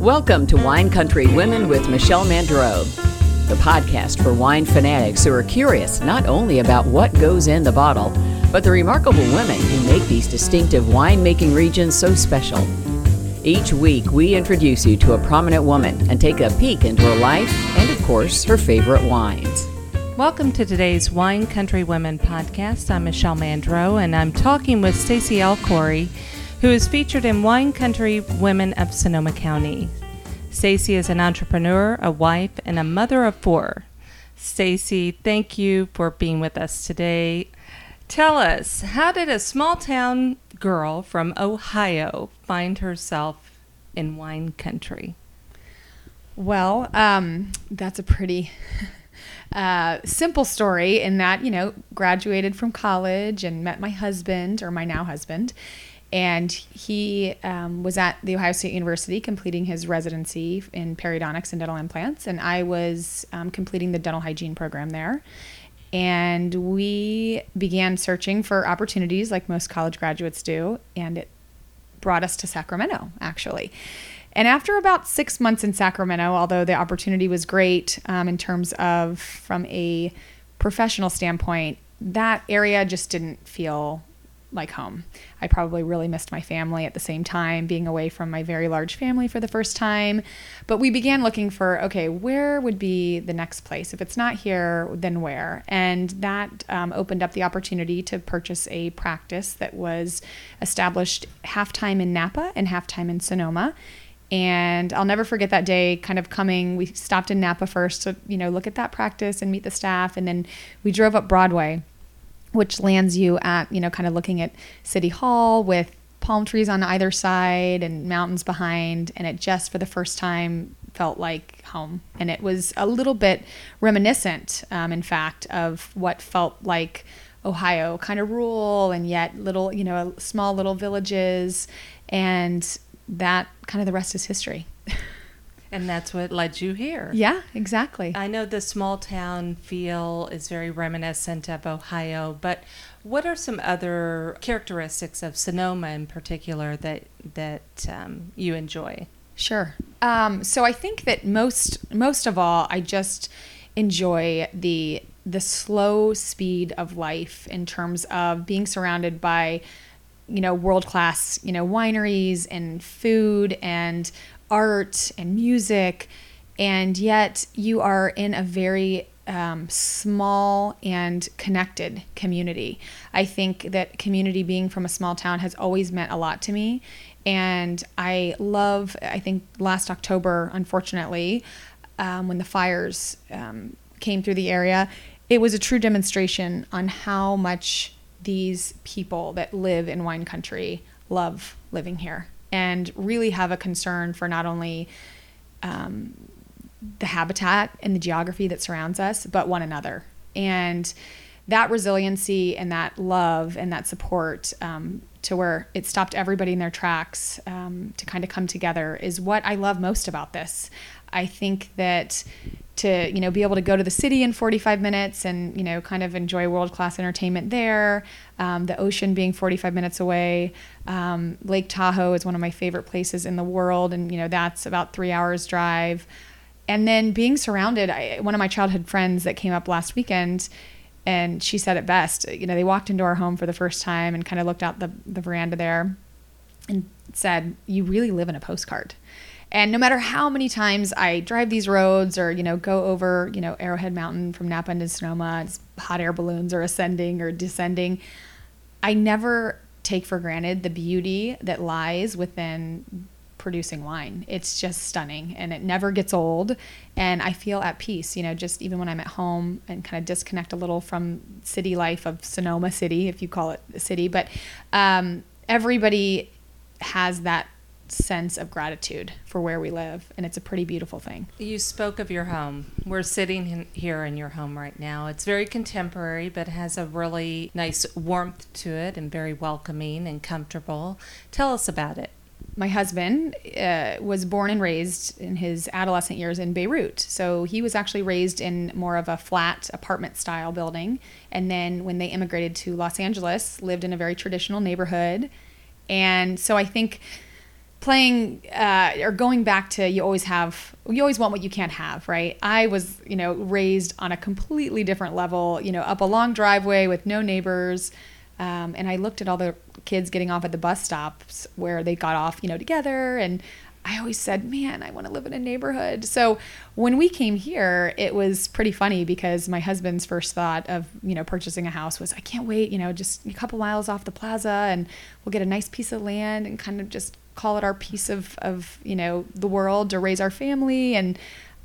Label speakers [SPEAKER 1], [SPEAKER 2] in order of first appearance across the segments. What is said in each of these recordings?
[SPEAKER 1] Welcome to Wine Country Women with Michelle Mandreau, the podcast for wine fanatics who are curious not only about what goes in the bottle, but the remarkable women who make these distinctive winemaking regions so special. Each week, we introduce you to a prominent woman and take a peek into her life and, of course, her favorite wines.
[SPEAKER 2] Welcome to today's Wine Country Women podcast. I'm Michelle Mandreau, and I'm talking with Stacy Alcory, who is featured in Wine Country Women of Sonoma County. Stacy is an entrepreneur, a wife, and a mother of four. Stacy, thank you for being with us today. Tell us, how did a small town girl from Ohio find herself in wine country?
[SPEAKER 3] Well, um, that's a pretty uh, simple story in that, you know, graduated from college and met my husband, or my now husband. And he um, was at The Ohio State University completing his residency in periodontics and dental implants. And I was um, completing the dental hygiene program there. And we began searching for opportunities like most college graduates do. And it brought us to Sacramento, actually. And after about six months in Sacramento, although the opportunity was great um, in terms of from a professional standpoint, that area just didn't feel like home. I probably really missed my family at the same time, being away from my very large family for the first time. But we began looking for okay, where would be the next place? If it's not here, then where? And that um, opened up the opportunity to purchase a practice that was established half time in Napa and half time in Sonoma. And I'll never forget that day kind of coming. We stopped in Napa first to, you know, look at that practice and meet the staff. And then we drove up Broadway which lands you at, you know, kind of looking at City Hall with palm trees on either side and mountains behind. And it just, for the first time, felt like home. And it was a little bit reminiscent, um, in fact, of what felt like Ohio, kind of rural and yet little, you know, small little villages. And that kind of the rest is history.
[SPEAKER 2] And that's what led you here.
[SPEAKER 3] Yeah, exactly.
[SPEAKER 2] I know the small town feel is very reminiscent of Ohio, but what are some other characteristics of Sonoma in particular that that um, you enjoy?
[SPEAKER 3] Sure. Um, so I think that most most of all, I just enjoy the the slow speed of life in terms of being surrounded by you know world class you know wineries and food and art and music, and yet you are in a very um, small and connected community. I think that community being from a small town has always meant a lot to me. And I love, I think last October, unfortunately, um, when the fires um, came through the area, it was a true demonstration on how much these people that live in wine country love living here and really have a concern for not only um, the habitat and the geography that surrounds us, but one another. And that resiliency and that love and that support um, to where it stopped everybody in their tracks um, to kind of come together is what I love most about this. I think that to you know be able to go to the city in 45 minutes and you know kind of enjoy world class entertainment there um, the ocean being 45 minutes away um, lake tahoe is one of my favorite places in the world and you know that's about three hours drive. And then being surrounded I, one of my childhood friends that came up last weekend and she said it best you know they walked into our home for the first time and kind of looked out the, the veranda there and said you really live in a postcard and no matter how many times I drive these roads or, you know, go over, you know, Arrowhead Mountain from Napa into Sonoma, hot air balloons are ascending or descending, I never take for granted the beauty that lies within producing wine. It's just stunning and it never gets old. And I feel at peace, you know, just even when I'm at home and kind of disconnect a little from city life of Sonoma City, if you call it a city. But um, everybody has that sense of gratitude for where we live and it's a pretty beautiful thing
[SPEAKER 2] you spoke of your home we're sitting in, here in your home right now it's very contemporary but has a really nice warmth to it and very welcoming and comfortable tell us about it
[SPEAKER 3] my husband uh, was born and raised in his adolescent years in Beirut. So he was actually raised in more of a flat apartment style building. And then when they immigrated to Los Angeles, lived in a very traditional neighborhood. And so I think playing uh, or going back to you always have you always want what you can't have right i was you know raised on a completely different level you know up a long driveway with no neighbors um, and i looked at all the kids getting off at the bus stops where they got off you know together and I always said, man, I want to live in a neighborhood. So when we came here, it was pretty funny because my husband's first thought of, you know, purchasing a house was, I can't wait, you know, just a couple miles off the plaza and we'll get a nice piece of land and kind of just call it our piece of, of, you know, the world to raise our family. And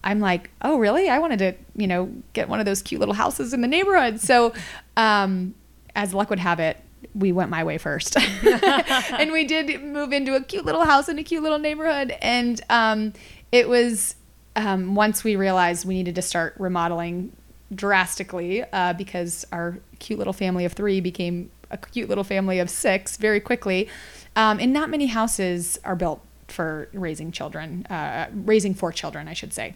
[SPEAKER 3] I'm like, oh, really? I wanted to, you know, get one of those cute little houses in the neighborhood. So, um, as luck would have it, we went my way first. and we did move into a cute little house in a cute little neighborhood. And um, it was um, once we realized we needed to start remodeling drastically uh, because our cute little family of three became a cute little family of six very quickly. Um, and not many houses are built for raising children, uh, raising four children, I should say.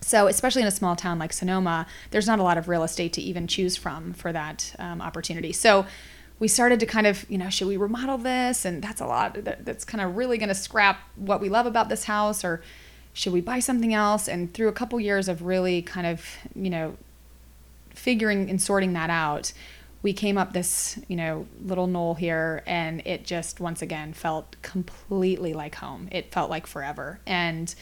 [SPEAKER 3] So, especially in a small town like Sonoma, there's not a lot of real estate to even choose from for that um, opportunity. So, we started to kind of, you know, should we remodel this? And that's a lot. That, that's kind of really going to scrap what we love about this house, or should we buy something else? And through a couple years of really kind of, you know, figuring and sorting that out, we came up this, you know, little knoll here, and it just once again felt completely like home. It felt like forever, and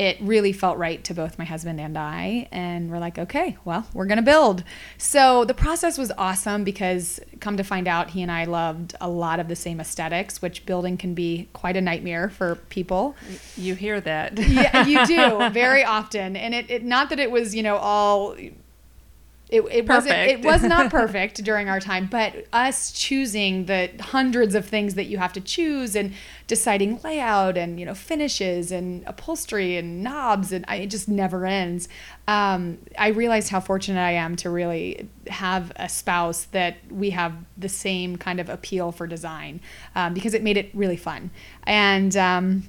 [SPEAKER 3] it really felt right to both my husband and I. And we're like, okay, well, we're going to build. So the process was awesome because, come to find out, he and I loved a lot of the same aesthetics, which building can be quite a nightmare for people.
[SPEAKER 2] You hear that.
[SPEAKER 3] yeah, you do very often. And it, it, not that it was, you know, all it, it wasn't it was not perfect during our time but us choosing the hundreds of things that you have to choose and deciding layout and you know finishes and upholstery and knobs and I, it just never ends. Um, i realized how fortunate i am to really have a spouse that we have the same kind of appeal for design um, because it made it really fun. And um,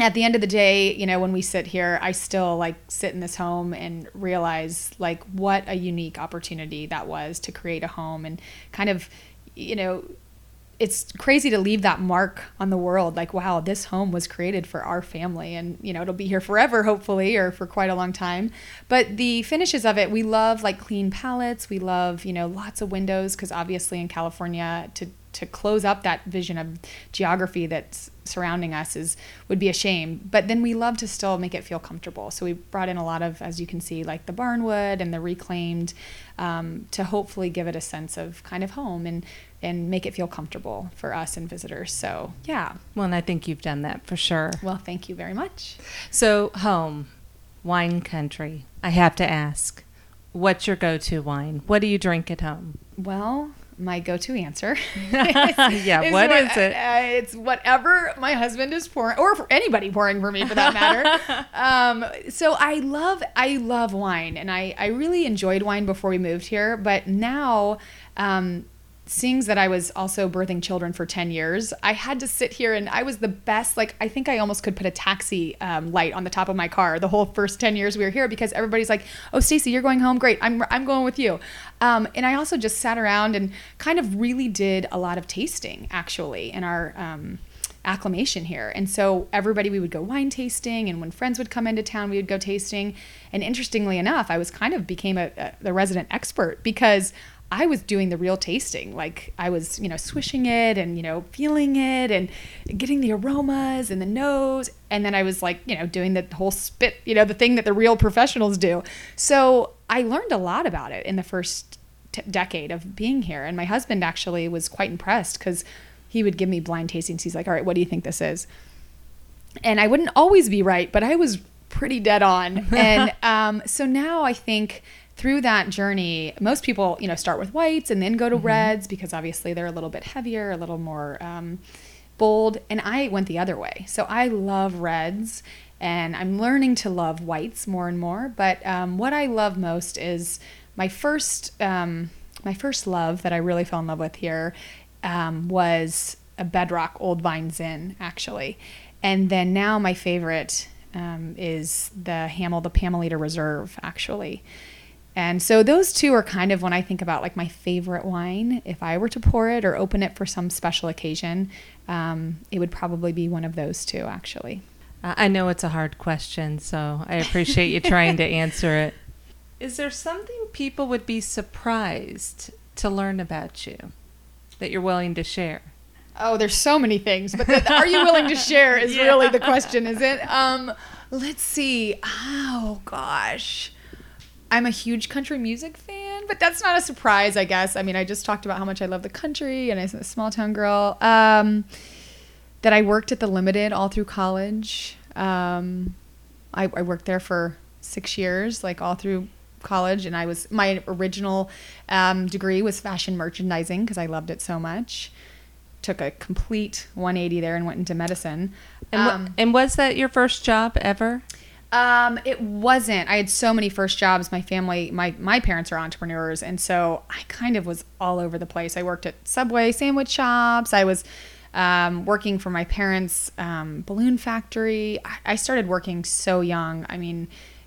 [SPEAKER 3] at the end of the day, you know, when we sit here, I still like sit in this home and realize like what a unique opportunity that was to create a home and kind of, you know, it's crazy to leave that mark on the world like wow this home was created for our family and you know it'll be here forever hopefully or for quite a long time. But the finishes of it we love like clean palettes. We love you know lots of windows because obviously in california to to close up that vision of geography that's surrounding us is would be a shame. But then we love to still make it feel comfortable. So we brought in a lot of as you can see like the barnwood and the reclaimed um, to hopefully give it a sense of kind of home and and make it feel comfortable for us and visitors. So yeah.
[SPEAKER 2] Well and i think you've done that for sure.
[SPEAKER 3] Well thank you very much.
[SPEAKER 2] So home wine country. I have to ask what's your go-to wine? What do you drink at home?
[SPEAKER 3] Well my go-to answer.
[SPEAKER 2] yeah, is what, what is it?
[SPEAKER 3] Uh, it's whatever my husband is pouring, or for anybody pouring for me, for that matter. um, so I love, I love wine, and I, I really enjoyed wine before we moved here, but now, um, seeing that I was also birthing children for 10 years, I had to sit here and I was the best. Like, I think I almost could put a taxi um, light on the top of my car the whole first 10 years we were here because everybody's like, oh, Stacy, you're going home. Great. I'm, I'm going with you. Um, and I also just sat around and kind of really did a lot of tasting actually in our. Um, acclimation here. And so everybody, we would go wine tasting, and when friends would come into town, we would go tasting. And interestingly enough, I was kind of became a, a the resident expert because I was doing the real tasting. Like I was, you know, swishing it and, you know, feeling it and getting the aromas and the nose. And then I was like, you know, doing the whole spit, you know, the thing that the real professionals do. So I learned a lot about it in the first t- decade of being here. And my husband actually was quite impressed because he would give me blind tastings. He's like, all right, what do you think this is? And I wouldn't always be right, but I was pretty dead on. and um, so now I think through that journey, most people, you know, start with whites and then go to mm-hmm. reds because obviously they're a little bit heavier, a little more um, bold. And I went the other way. So I love reds and I'm learning to love whites more and more. But um, what I love most is my first, um, my first love that I really fell in love with here um, was a Bedrock Old Vine Zin, actually. And then now my favorite um, is the Hamel, the Pamelita Reserve, actually And so those two are kind of when I think about like my favorite wine. If I were to pour it or open it for some special occasion, um, it would probably be one of those two, actually.
[SPEAKER 2] I know it's a hard question, so I appreciate you trying to answer it. Is there something people would be surprised to learn about you that you're willing to share?
[SPEAKER 3] Oh, there's so many things, but the, are you willing to share is
[SPEAKER 2] Yeah.
[SPEAKER 3] really the question, is it? Um, let's see. Oh gosh, I'm a huge country music fan, but that's not a surprise, I guess. I mean, I just talked about how much I love the country, and I'm a small town girl. Um, that I worked at the Limited all through college. Um, I, I worked there for six years, like all through college, and I was my original um, degree was fashion merchandising because I loved it so much. Took a complete 180 there and went into medicine.
[SPEAKER 2] And,
[SPEAKER 3] Um,
[SPEAKER 2] and was that your first job ever?
[SPEAKER 3] Um, it wasn't. I had so many first jobs. My family, my my parents are entrepreneurs, and so I kind of was all over the place. I worked at Subway sandwich shops. I was um, working for my parents' um, balloon factory. I, I started working so young. I mean,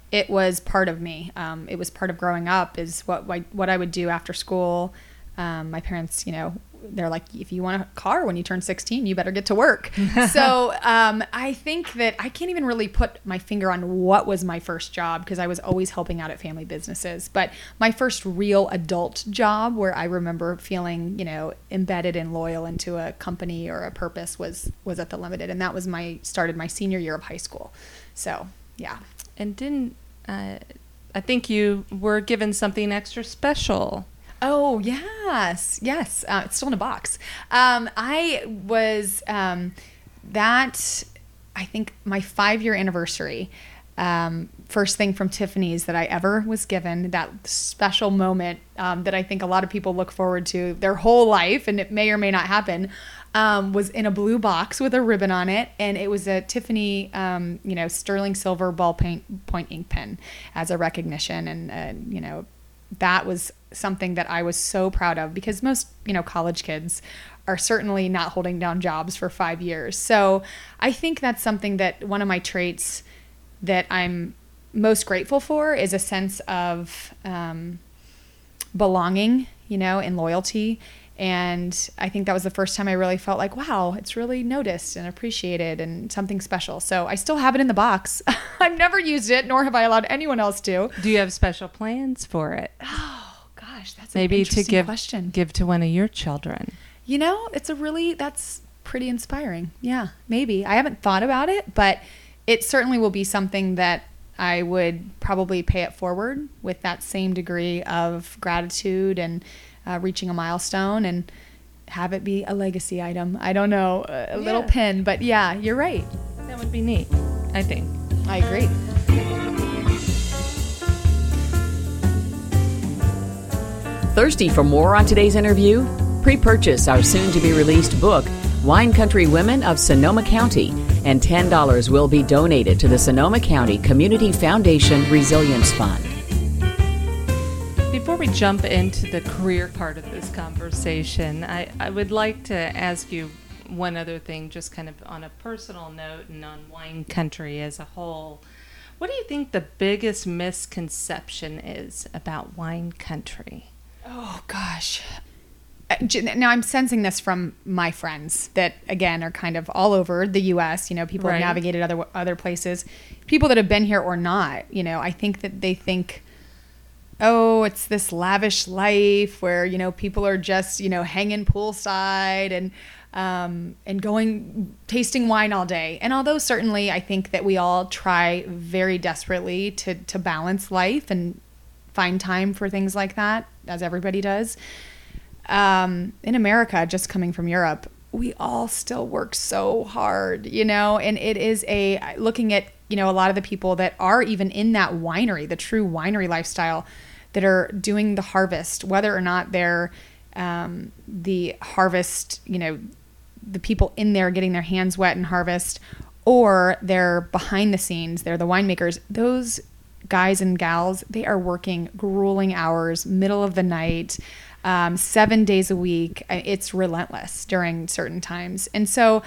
[SPEAKER 3] it was part of me. Um, it was part of growing up. Is what what, I would do after school. Um, my parents, you know, they're like, if you want a car when you turn 16, you better get to work. so um, I think that I can't even really put my finger on what was my first job because I was always helping out at family businesses. But my first real adult job where I remember feeling, you know, embedded and loyal into a company or a purpose was was at the Limited, and that was my started my senior year of high school. So yeah.
[SPEAKER 2] And didn't uh, I think you were given something extra special?
[SPEAKER 3] Oh yes, yes. Uh, it's still in a box. Um, I was um, that. I think my five year anniversary. Um, first thing from Tiffany's that I ever was given. That special moment um, that I think a lot of people look forward to their whole life, and it may or may not happen. Um, was in a blue box with a ribbon on it, and it was a Tiffany, um, you know, sterling silver ball paint point ink pen as a recognition, and uh, you know, that was something that I was so proud of because most, you know, college kids are certainly not holding down jobs for five years. So I think that's something that one of my traits that I'm most grateful for is a sense of um, belonging, you know, and loyalty. And I think that was the first time I really felt like, wow, it's really noticed and appreciated and something special. So I still have it in the box. I've never used it, nor have I allowed anyone else to.
[SPEAKER 2] Do you have special plans for it?
[SPEAKER 3] Oh gosh, that's
[SPEAKER 2] Maybe to give
[SPEAKER 3] question.
[SPEAKER 2] give to one of your children.
[SPEAKER 3] You know, it's a really that's pretty inspiring. Yeah, maybe. I haven't thought about it, but it certainly will be something that I would probably pay it forward with that same degree of gratitude and uh, reaching a milestone and have it be a legacy item. I don't know, a, a little pin, but yeah, you're right.
[SPEAKER 2] That would be neat. I think.
[SPEAKER 3] I agree.
[SPEAKER 1] Thirsty for more on today's interview? Pre purchase our soon to be released book, Wine Country Women of Sonoma County, and $10 will be donated to the Sonoma County Community Foundation Resilience Fund.
[SPEAKER 2] Before we jump into the career part of this conversation, I, I would like to ask you one other thing, just kind of on a personal note and on wine country as a whole. What do you think the biggest misconception is about wine country?
[SPEAKER 3] Oh gosh. Uh, Now I'm sensing this from my friends that again are kind of all over the U.S. You know, people
[SPEAKER 2] Right.
[SPEAKER 3] have navigated other other places, people that have been here or not. You know, I think that they think, oh, it's this lavish life where you know people are just you know hanging poolside and um, and going tasting wine all day. And although certainly I think that we all try very desperately to to balance life and find time for things like that, as everybody does. Um, in America, just coming from Europe, we all still work so hard, you know, and it is a looking at, you know, a lot of the people that are even in that winery, the true winery lifestyle, that are doing the harvest, whether or not they're um, the harvest, you know, the people in there getting their hands wet and harvest, or they're behind the scenes, they're the winemakers. Those guys and gals, they are working grueling hours, middle of the night, um, seven days a week. It's relentless during certain times. And so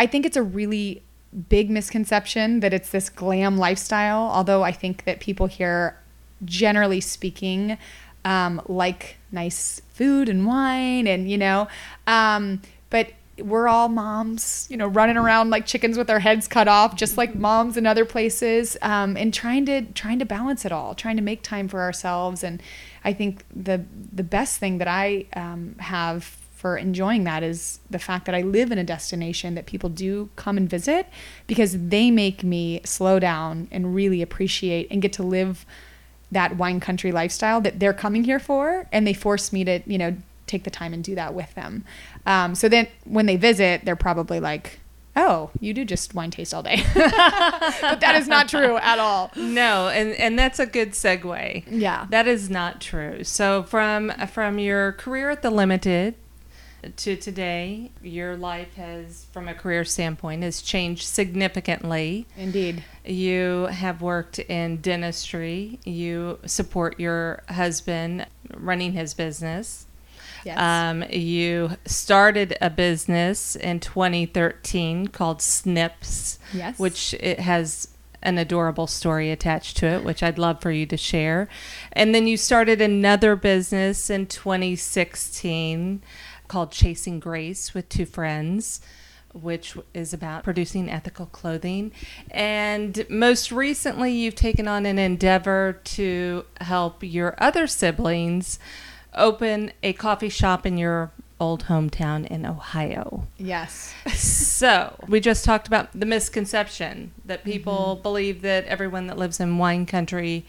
[SPEAKER 3] I think it's a really big misconception that it's this glam lifestyle, although I think that people here generally speaking, um, like nice food and wine, and you know, um, but we're all moms, you know, running around like chickens with our heads cut off, just like moms in other places, um, and trying to trying to balance it all, trying to make time for ourselves. And I think the the best thing that I um, have for enjoying that is the fact that I live in a destination that people do come and visit because they make me slow down and really appreciate and get to live that wine country lifestyle that they're coming here for, and they force me to, you know take the time and do that with them. Um, so then when they visit, they're probably like, oh, you do just wine taste all day. but that is not true at all.
[SPEAKER 2] No, and and that's a good segue.
[SPEAKER 3] Yeah.
[SPEAKER 2] That is not true. So from from your career at the Limited to today, your life has from a career standpoint has changed significantly.
[SPEAKER 3] Indeed.
[SPEAKER 2] You have worked in dentistry. You support your husband running his business.
[SPEAKER 3] Yes.
[SPEAKER 2] Um, you started a business in 2013 called Snips,
[SPEAKER 3] Yes.
[SPEAKER 2] which it has an adorable story attached to it, which I'd love for you to share. And then you started another business in 2016 called Chasing Grace with two friends. Which is about producing ethical clothing. And most recently, you've taken on an endeavor to help your other siblings open a coffee shop in your old hometown in Ohio.
[SPEAKER 3] yes.
[SPEAKER 2] So, we just talked about the misconception that people believe that everyone that lives in wine country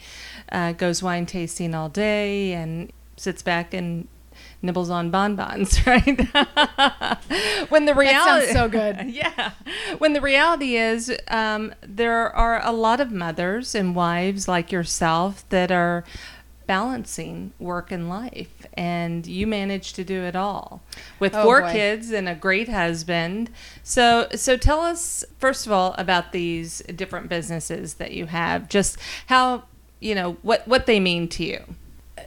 [SPEAKER 2] uh, goes wine tasting all day and sits back and nibbles on bonbons, right? when the reality
[SPEAKER 3] sounds so good.
[SPEAKER 2] yeah. When the reality is, um, there are a lot of mothers and wives like yourself that are balancing work and life, and you manage to do it all with
[SPEAKER 3] Oh,
[SPEAKER 2] four
[SPEAKER 3] boy.
[SPEAKER 2] kids and a great husband. So, so tell us first of all about these different businesses that you have. Just how you know what what they mean to you.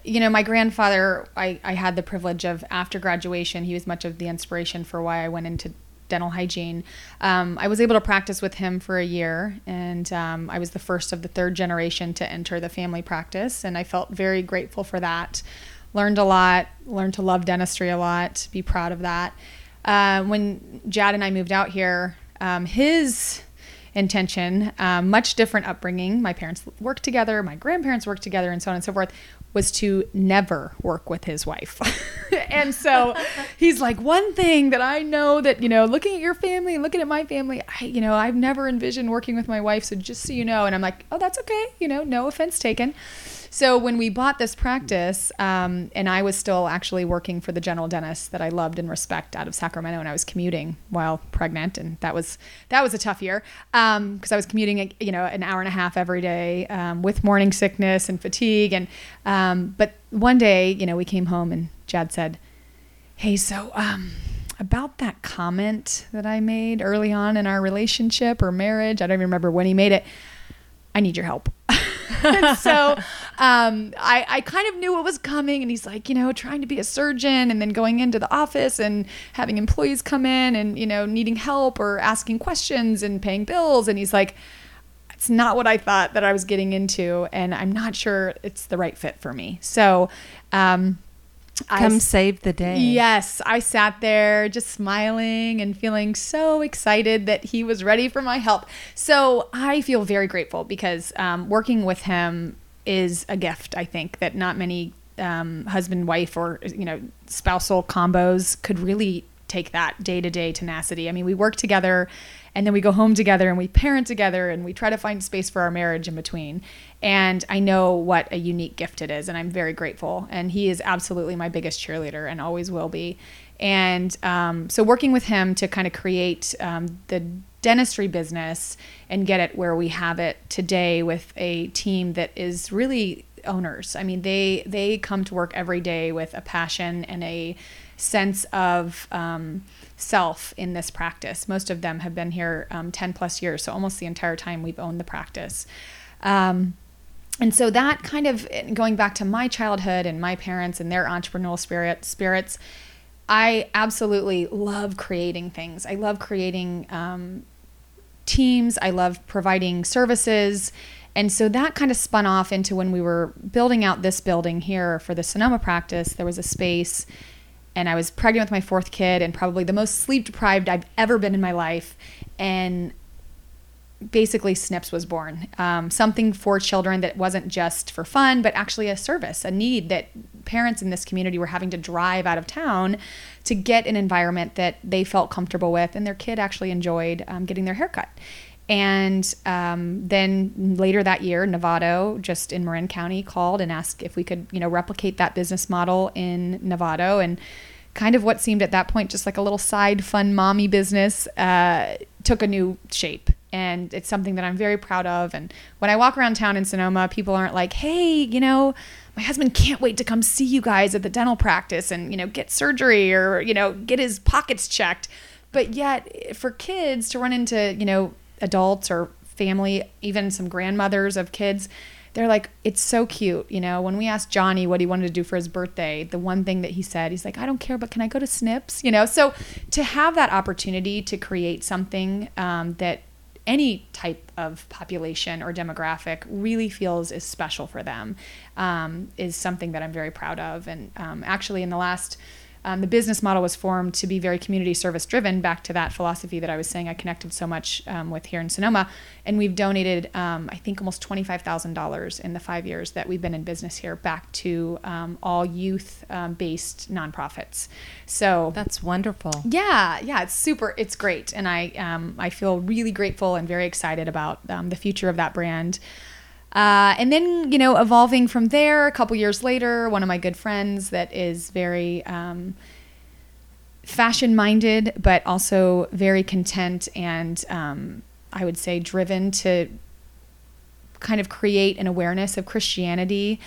[SPEAKER 3] You know, my grandfather, I, I had the privilege of after graduation, he was much of the inspiration for why I went into dental hygiene. Um, I was able to practice with him for a year, and um, I was the first of the third generation to enter the family practice, and I felt very grateful for that. Learned a lot, learned to love dentistry a lot, be proud of that. Uh, when Jad and I moved out here, um, his intention, um, much different upbringing. My parents worked together, my grandparents worked together, and so on and so forth, was to never work with his wife. and so he's like, one thing that I know that, you know, looking at your family and looking at my family, I, you know, I've never envisioned working with my wife. So just so you know, and I'm like, oh, that's okay. You know, no offense taken. So when we bought this practice, um, and I was still actually working for the general dentist that I loved and respect out of Sacramento, and I was commuting while pregnant, and that was that was a tough year because I was commuting, you know, an hour and a half every day um, with morning sickness and fatigue, and um, but one day, you know, we came home and Jad said, "Hey, so um, about that comment that I made early on in our relationship or marriage, I don't even remember when he made it. I need your help." So um, I, I kind of knew what was coming. And he's like, you know, trying to be a surgeon and then going into the office and having employees come in and, you know, needing help or asking questions and paying bills. And he's like, it's not what I thought that I was getting into. And I'm not sure it's the right fit for me. So, um,
[SPEAKER 2] Come
[SPEAKER 3] s-
[SPEAKER 2] save the day.
[SPEAKER 3] Yes, I sat there just smiling and feeling so excited that he was ready for my help. So I feel very grateful because um, working with him is a gift. I think that not many um, husband wife or you know spousal combos could really take that day to day tenacity. I mean, we work together and then we go home together and we parent together and we try to find space for our marriage in between. And I know what a unique gift it is, and I'm very grateful. And he is absolutely my biggest cheerleader and always will be. And um, so, working with him to kind of create um, the dentistry business and get it where we have it today with a team that is really owners. I mean, they they come to work every day with a passion and a sense of um, self in this practice. Most of them have been here um, 10 plus years, so almost the entire time we've owned the practice. Um, and so that kind of going back to my childhood and my parents and their entrepreneurial spirit spirits, I absolutely love creating things. I love creating um, teams. I love providing services. And so that kind of spun off into when we were building out this building here for the Sonoma practice, there was a space and I was pregnant with my fourth kid and probably the most sleep deprived I've ever been in my life. And basically Snips was born. Um, something for children that wasn't just for fun, but actually a service, a need that parents in this community were having to drive out of town to get an environment that they felt comfortable with and their kid actually enjoyed um, getting their haircut. And um, then later that year, Novato, just in Marin County, called and asked if we could, you know, replicate that business model in Novato. And kind of what seemed at that point just like a little side fun mommy business uh, took a new shape and it's something that I'm very proud of. And when I walk around town in Sonoma, people aren't like, "Hey, you know, my husband can't wait to come see you guys at the dental practice and you know get surgery or you know get his pockets checked." But yet, for kids to run into you know adults or family, even some grandmothers of kids, they're like, it's so cute. You know, when we asked Johnny what he wanted to do for his birthday, the one thing that he said, he's like, I don't care, but can I go to Snips? You know, so to have that opportunity to create something um, that any type of population or demographic really feels is special for them um, is something that I'm very proud of. And um, actually, in the last um, the business model was formed to be very community service driven, back to that philosophy that I was saying I connected so much um, with here in Sonoma. And we've donated, um, I think, almost $25,000 in the five years that we've been in business here back to um, all youth um, based nonprofits. So
[SPEAKER 2] that's wonderful.
[SPEAKER 3] Yeah, yeah, it's super, it's great. And I, um, I feel really grateful and very excited about the future of that brand. Uh, and then, you know, evolving from there, a couple years later, one of my good friends that is very um, fashion minded, but also very content and um, I would say driven to kind of create an awareness of Christianity,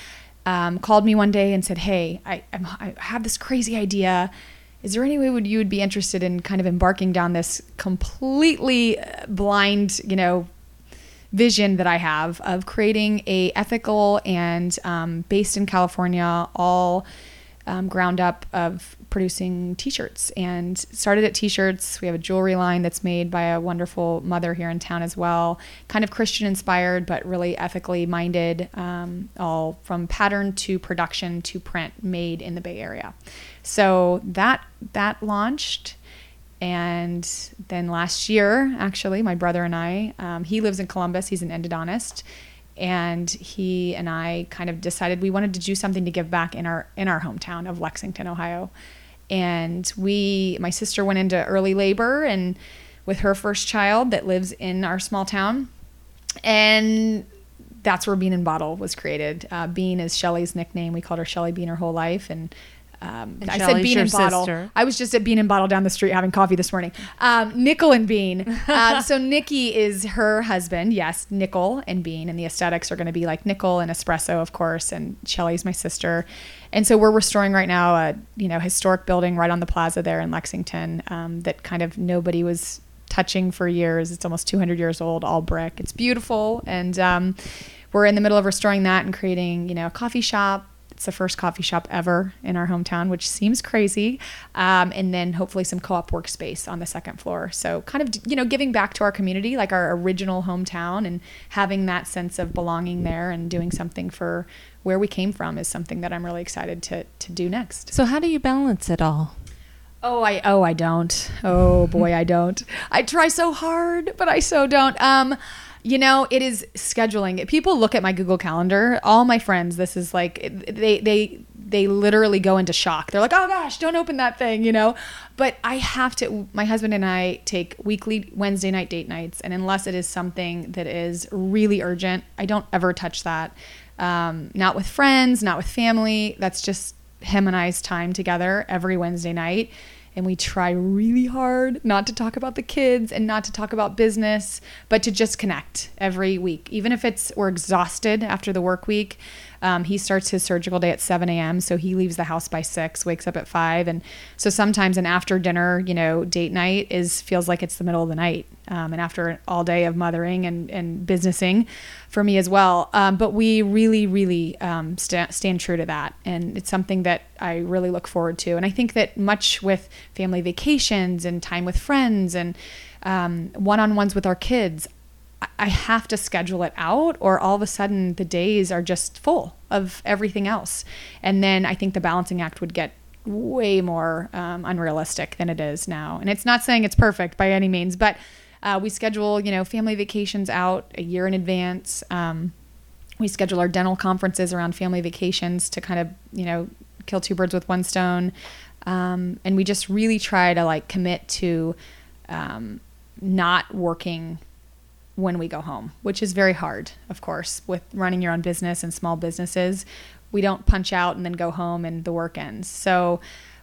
[SPEAKER 3] um, called me one day and said, Hey, I, I'm, I have this crazy idea. Is there any way would you would be interested in kind of embarking down this completely uh, blind you know vision that I have of creating a ethical and um, based in California, all um, ground up of producing t-shirts. And started at t-shirts. We have a jewelry line that's made by a wonderful mother here in town as well. Kind of christian inspired but really ethically minded um, all from pattern to production to print made in the bay area. So that that launched and then last year, actually, my brother and I, um, he lives in Columbus, he's an endodontist. And he and I kind of decided we wanted to do something to give back in our in our hometown of Lexington, Ohio. And we, my sister went into early labor and with her first child that lives in our small town. And that's where Bean and Bottle was created. Uh, Bean is Shelly's nickname. We called her Shelly Bean her whole life. And um, I said bean and bottle. Sister. I was just at bean and bottle down the street having coffee this morning. Um, Nickel and Bean. Um, so Nikki is her husband. Yes, Nickel and Bean, and the aesthetics are going to be like nickel and espresso, of course. And Shelly's my sister, and so we're restoring right now a you know historic building right on the plaza there in Lexington um, that kind of nobody was touching for years. It's almost 200 years old, all brick. It's beautiful, and um, we're in the middle of restoring that and creating you know a coffee shop it's the first coffee shop ever in our hometown, which seems crazy. Um, and then hopefully some co-op workspace on the second floor. So kind of you know giving back to our community, like our original hometown, and having that sense of belonging there and doing something for where we came from is something that I'm really excited to to do next.
[SPEAKER 2] So how do you balance it all?
[SPEAKER 3] Oh, I oh I don't. Oh boy, I don't. I try so hard, but I so don't. Um, you know, it is scheduling. People look at my Google Calendar. All my friends, this is like they they they literally go into shock. They're like, "Oh gosh, don't open that thing," you know. But I have to. My husband and I take weekly Wednesday night date nights, and unless it is something that is really urgent, I don't ever touch that. Um, not with friends, not with family. That's just him and I's time together every Wednesday night and we try really hard not to talk about the kids and not to talk about business, but to just connect every week. Even if it's we're exhausted after the work week, um, he starts his surgical day at 7 a.m. So he leaves the house by six, wakes up at five, and so sometimes an after dinner, you know, date night is feels like it's the middle of the night, um, and after all day of mothering and and businessing, for me as well. Um, but we really, really um, st- stand true to that, and it's something that I really look forward to. And I think that much with family vacations and time with friends and um, one-on-ones with our kids I- have to schedule it out, or all of a sudden the days are just full of everything else. And then I think the balancing act would get way more um, unrealistic than it is now. And it's not saying it's perfect by any means, but uh, we schedule, you know, family vacations out a year in advance. Um, we schedule our dental conferences around family vacations to kind of, you know, kill two birds with one stone. Um, and we just really try to like commit to um, not working when we go home, which is very hard, of course, with running your own business and small businesses. We don't punch out and then go home and the work ends. So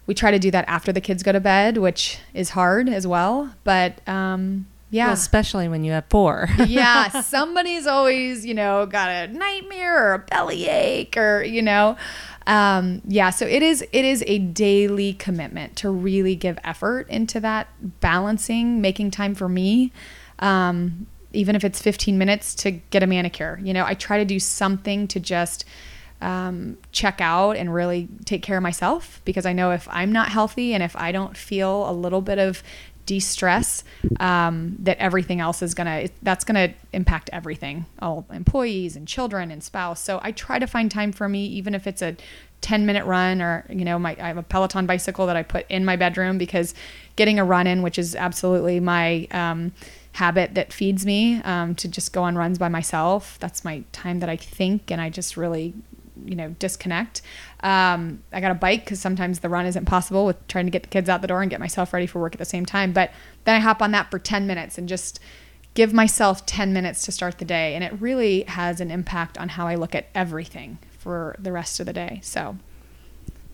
[SPEAKER 3] we try to do that after the kids go to bed, which is hard as well. But um, yeah.
[SPEAKER 2] Well, especially when you have four.
[SPEAKER 3] yeah, somebody's always, you know, got a nightmare or a bellyache or, you know. Um, yeah, so it is it is a daily commitment to really give effort into that balancing, making time for me. Um, even if it's 15 minutes to get a manicure. You know, I try to do something to just um, check out and really take care of myself because I know if I'm not healthy and if I don't feel a little bit of de-stress um, that everything else is gonna that's gonna impact everything all employees and children and spouse so i try to find time for me even if it's a 10 minute run or you know my i have a peloton bicycle that i put in my bedroom because getting a run in which is absolutely my um, habit that feeds me um, to just go on runs by myself. That's my time that i think and i just really you know disconnect. Um, i got a bike because sometimes the run isn't possible with trying to get the kids out the door and get myself ready for work at the same time. But then i hop on that for 10 minutes and just give myself 10 minutes to start the day. And it really has an impact on how i look at everything for the rest of the day. So.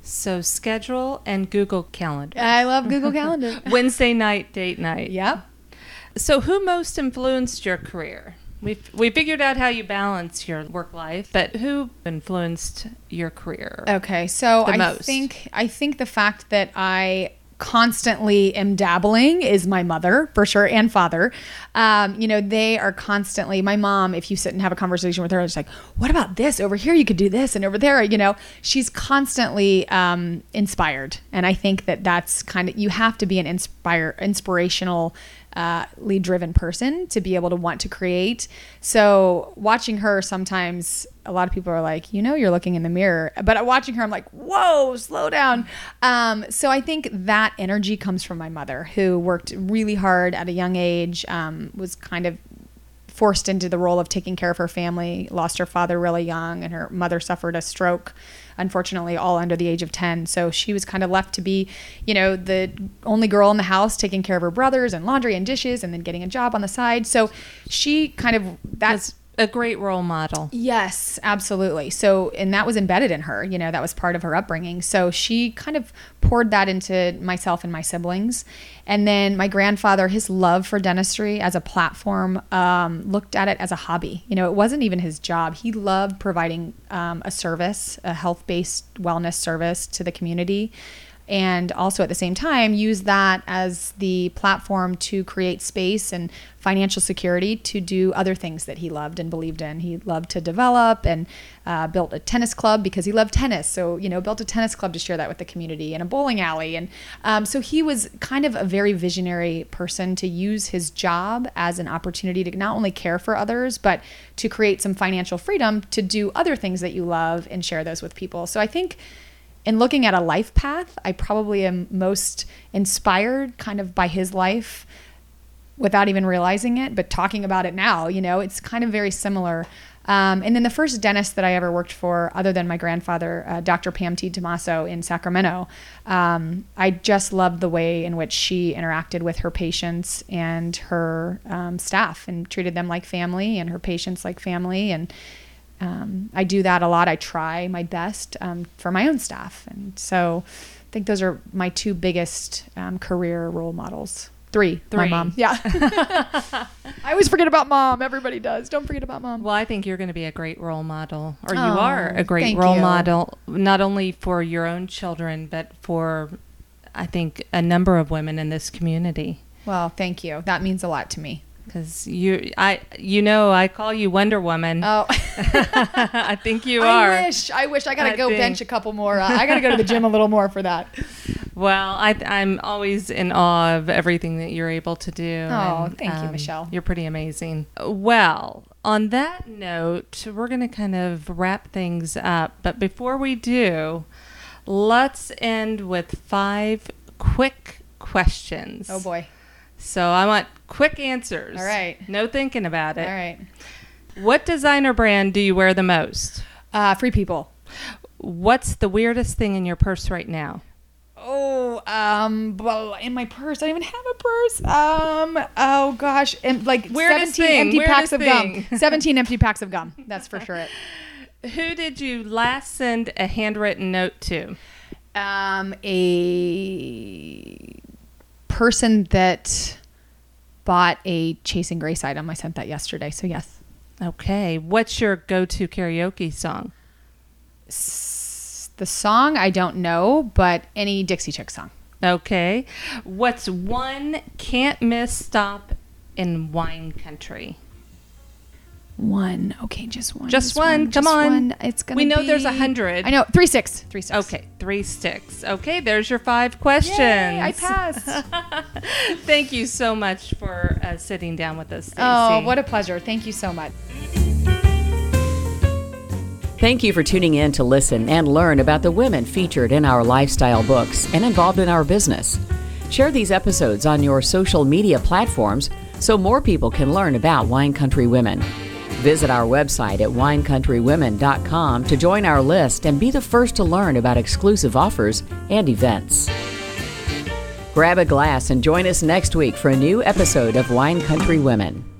[SPEAKER 2] So schedule and Google Calendar.
[SPEAKER 3] i love google calendar.
[SPEAKER 2] Wednesday night, date night.
[SPEAKER 3] yep
[SPEAKER 2] So who most influenced your career? We we figured out how you balance your work life, but who influenced your career?
[SPEAKER 3] Okay, so I
[SPEAKER 2] most?
[SPEAKER 3] think I think the fact that I constantly am dabbling is my mother for sure and father. Um, you know, they are constantly. My mom, if you sit and have a conversation with her, it's like, "What about this over here? You could do this, and over there." You know, she's constantly um, inspired, and I think that that's kind of you have to be an inspire inspirational uh, lead driven person to be able to want to create. So watching her sometimes a lot of people are like, you know, you're looking in the mirror, but watching her, I'm like, whoa, slow down. Um, so I think that energy comes from my mother who worked really hard at a young age, um, was kind of forced into the role of taking care of her family, lost her father really young, and her mother suffered a stroke, unfortunately, all under the age of 10. So she was kind of left to be, you know, the only girl in the house taking care of her brothers and laundry and dishes and then getting a job on the side. So she kind of, that's.
[SPEAKER 2] A great role model.
[SPEAKER 3] Yes, absolutely. So, and that was embedded in her, you know, that was part of her upbringing. So she kind of poured that into myself and my siblings. And then my grandfather, his love for dentistry as a platform, um, looked at it as a hobby. You know, it wasn't even his job. He loved providing um, a service, a health based wellness service to the community and also at the same time use that as the platform to create space and financial security to do other things that he loved and believed in. He loved to develop and uh, built a tennis club because he loved tennis. So, you know, built a tennis club to share that with the community and a bowling alley. And um, so he was kind of a very visionary person to use his job as an opportunity to not only care for others, but to create some financial freedom to do other things that you love and share those with people. So I think in looking at a life path, I probably am most inspired kind of by his life without even realizing it, but talking about it now, you know, it's kind of very similar. Um, and then the first dentist that I ever worked for, other than my grandfather, uh, Dr. Pam T. Tomaso in Sacramento, um, I just loved the way in which she interacted with her patients and her um, staff and treated them like family and her patients like family. And um, I do that a lot. I try my best um, for my own staff. And so I think those are my two biggest um, career role models. Three. My
[SPEAKER 2] Three.
[SPEAKER 3] mom. Yeah. I always forget about mom. Everybody does. Don't forget about mom.
[SPEAKER 2] Well, I think you're going to be a great role model, or you
[SPEAKER 3] Oh,
[SPEAKER 2] are a great role
[SPEAKER 3] you.
[SPEAKER 2] model, not only for your own children, but for, I think, a number of women in this community.
[SPEAKER 3] Well, thank you. That means a lot to me.
[SPEAKER 2] Because you, I, you know, I call you Wonder Woman.
[SPEAKER 3] Oh,
[SPEAKER 2] I think you are.
[SPEAKER 3] I wish. I wish. I got
[SPEAKER 2] I
[SPEAKER 3] to go
[SPEAKER 2] think-
[SPEAKER 3] bench a couple more. Uh, I got to go to the gym a little more for that.
[SPEAKER 2] Well, I, I'm always in awe of everything that you're able to do.
[SPEAKER 3] Oh, thank you, Michelle.
[SPEAKER 2] You're pretty amazing. Well, on that note, we're going to kind of wrap things up. But before we do, let's end with five quick questions.
[SPEAKER 3] Oh boy.
[SPEAKER 2] So I want quick answers.
[SPEAKER 3] All right.
[SPEAKER 2] No thinking about it.
[SPEAKER 3] All right.
[SPEAKER 2] What designer brand do you wear the most?
[SPEAKER 3] Uh, free people.
[SPEAKER 2] What's the weirdest thing in your purse right now?
[SPEAKER 3] Oh, um, well, in my purse, I don't even have a purse. Um, oh gosh, and like
[SPEAKER 2] Weirdest
[SPEAKER 3] 17
[SPEAKER 2] thing,
[SPEAKER 3] empty packs
[SPEAKER 2] weirdest
[SPEAKER 3] of
[SPEAKER 2] thing.
[SPEAKER 3] gum. 17 empty packs of gum. That's for sure. It.
[SPEAKER 2] Who did you last send a handwritten note to?
[SPEAKER 3] Um, a person that bought a Chasing Grace item. I sent that yesterday. So yes.
[SPEAKER 2] Okay. What's your go to karaoke song?
[SPEAKER 3] S- The song I don't know, but any Dixie Chick song.
[SPEAKER 2] Okay. What's one can't miss stop in wine country?
[SPEAKER 3] One. Okay, just one.
[SPEAKER 2] Just one. Come
[SPEAKER 3] just
[SPEAKER 2] on.
[SPEAKER 3] one. It's gonna.
[SPEAKER 2] We know
[SPEAKER 3] be-
[SPEAKER 2] there's a hundred.
[SPEAKER 3] I know. Three Sticks. Three Sticks.
[SPEAKER 2] Okay, three sticks. Okay, there's your five questions.
[SPEAKER 3] Yay, I passed.
[SPEAKER 2] Thank you so much for uh, sitting down with us, Stacey.
[SPEAKER 3] oh, what a pleasure. Thank you so much.
[SPEAKER 1] Thank you for tuning in to listen and learn about the women featured in our lifestyle books and involved in our business. Share these episodes on your social media platforms so more people can learn about Wine Country Women. Visit our website at winecountrywomen.com to join our list and be the first to learn about exclusive offers and events. Grab a glass and join us next week for a new episode of Wine Country Women.